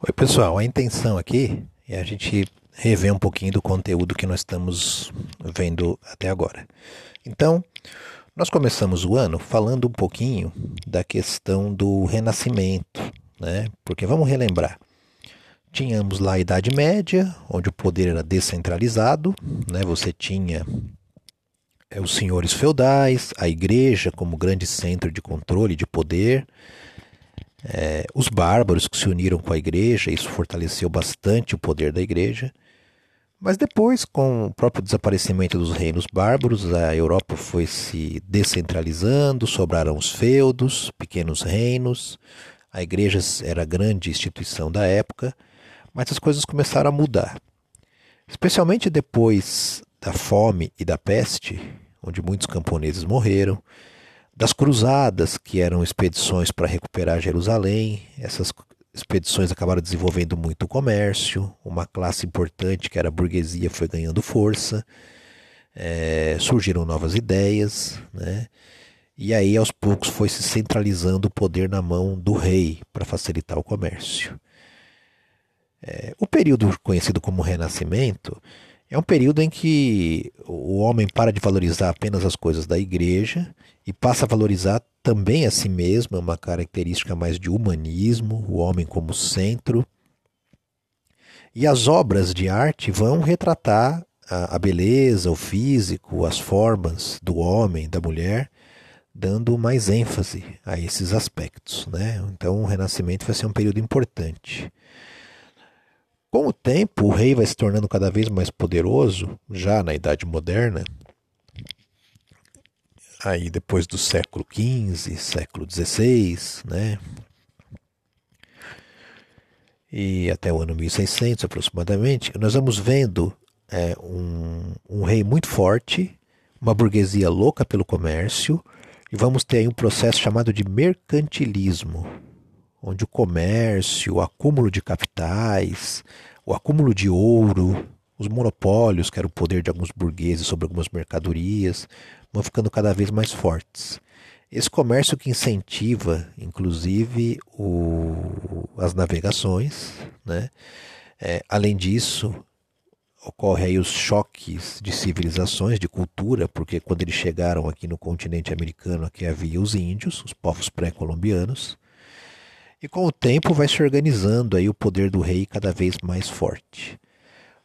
Oi, pessoal. A intenção aqui é a gente rever um pouquinho do conteúdo que nós estamos vendo até agora. Então, nós começamos o ano falando um pouquinho da questão do renascimento, né? Porque vamos relembrar. Tínhamos lá a Idade Média, onde o poder era descentralizado, né? Você tinha é, os senhores feudais, a igreja como grande centro de controle de poder, é, os bárbaros que se uniram com a igreja, isso fortaleceu bastante o poder da igreja. Mas depois, com o próprio desaparecimento dos reinos bárbaros, a Europa foi se descentralizando, sobraram os feudos, pequenos reinos, a igreja era a grande instituição da época, mas as coisas começaram a mudar. Especialmente depois da fome e da peste, onde muitos camponeses morreram, das cruzadas, que eram expedições para recuperar Jerusalém. Essas expedições acabaram desenvolvendo muito o comércio, uma classe importante, que era a burguesia, foi ganhando força, é, surgiram novas ideias, né? e aí aos poucos foi se centralizando o poder na mão do rei para facilitar o comércio. É, o período conhecido como Renascimento é um período em que o homem para de valorizar apenas as coisas da igreja e passa a valorizar também a si mesmo, é uma característica mais de humanismo, o homem como centro. E as obras de arte vão retratar a, beleza, o físico, as formas do homem, da mulher, dando mais ênfase a esses aspectos. Né? Então, o Renascimento vai ser um período importante. Com o tempo, o rei vai se tornando cada vez mais poderoso, já na Idade Moderna, aí depois do século XV, século XVI, né? E até o ano 1600 aproximadamente, nós vamos vendo é, um, um rei muito forte, uma burguesia louca pelo comércio, e vamos ter aí um processo chamado de mercantilismo, onde o comércio, o acúmulo de capitais, o acúmulo de ouro, os monopólios, que era o poder de alguns burgueses sobre algumas mercadorias, vão ficando cada vez mais fortes. Esse comércio que incentiva, inclusive, o, as navegações, né? É, além disso, ocorre aí os choques de civilizações, de cultura, porque quando eles chegaram aqui no continente americano, aqui havia os índios, os povos pré-colombianos, e com o tempo vai se organizando aí o poder do rei cada vez mais forte.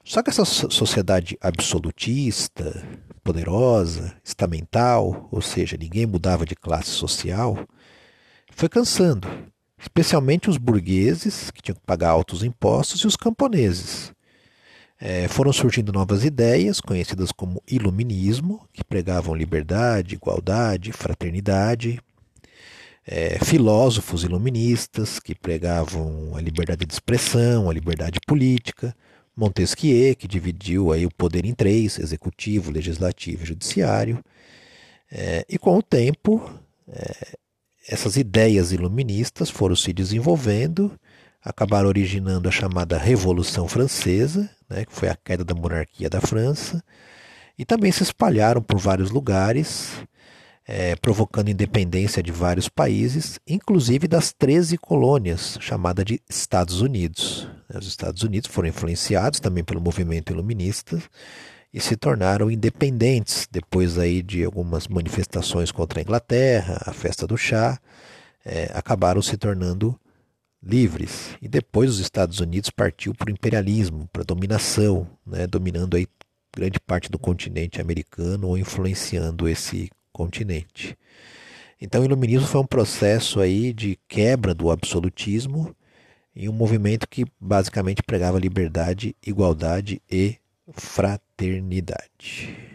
Só que essa sociedade absolutista, poderosa, estamental, ou seja, ninguém mudava de classe social, foi cansando, especialmente os burgueses, que tinham que pagar altos impostos, e os camponeses. É, foram surgindo novas ideias, conhecidas como iluminismo, que pregavam liberdade, igualdade, fraternidade, é, filósofos iluministas que pregavam a liberdade de expressão, a liberdade política, Montesquieu, que dividiu aí o poder em três, executivo, legislativo e judiciário. É, e com o tempo, é, essas ideias iluministas foram se desenvolvendo, acabaram originando a chamada Revolução Francesa, né, que foi a queda da monarquia da França, e também se espalharam por vários lugares, é, provocando independência de vários países, inclusive das 13 colônias, chamada de Estados Unidos. Os Estados Unidos foram influenciados também pelo movimento iluminista e se tornaram independentes depois aí de algumas manifestações contra a Inglaterra, a festa do chá, é, acabaram se tornando livres. E depois os Estados Unidos partiu para o imperialismo, para a dominação, né, dominando aí grande parte do continente americano ou influenciando esse continente. Então, o iluminismo foi um processo aí de quebra do absolutismo e um movimento que basicamente pregava liberdade, igualdade e fraternidade.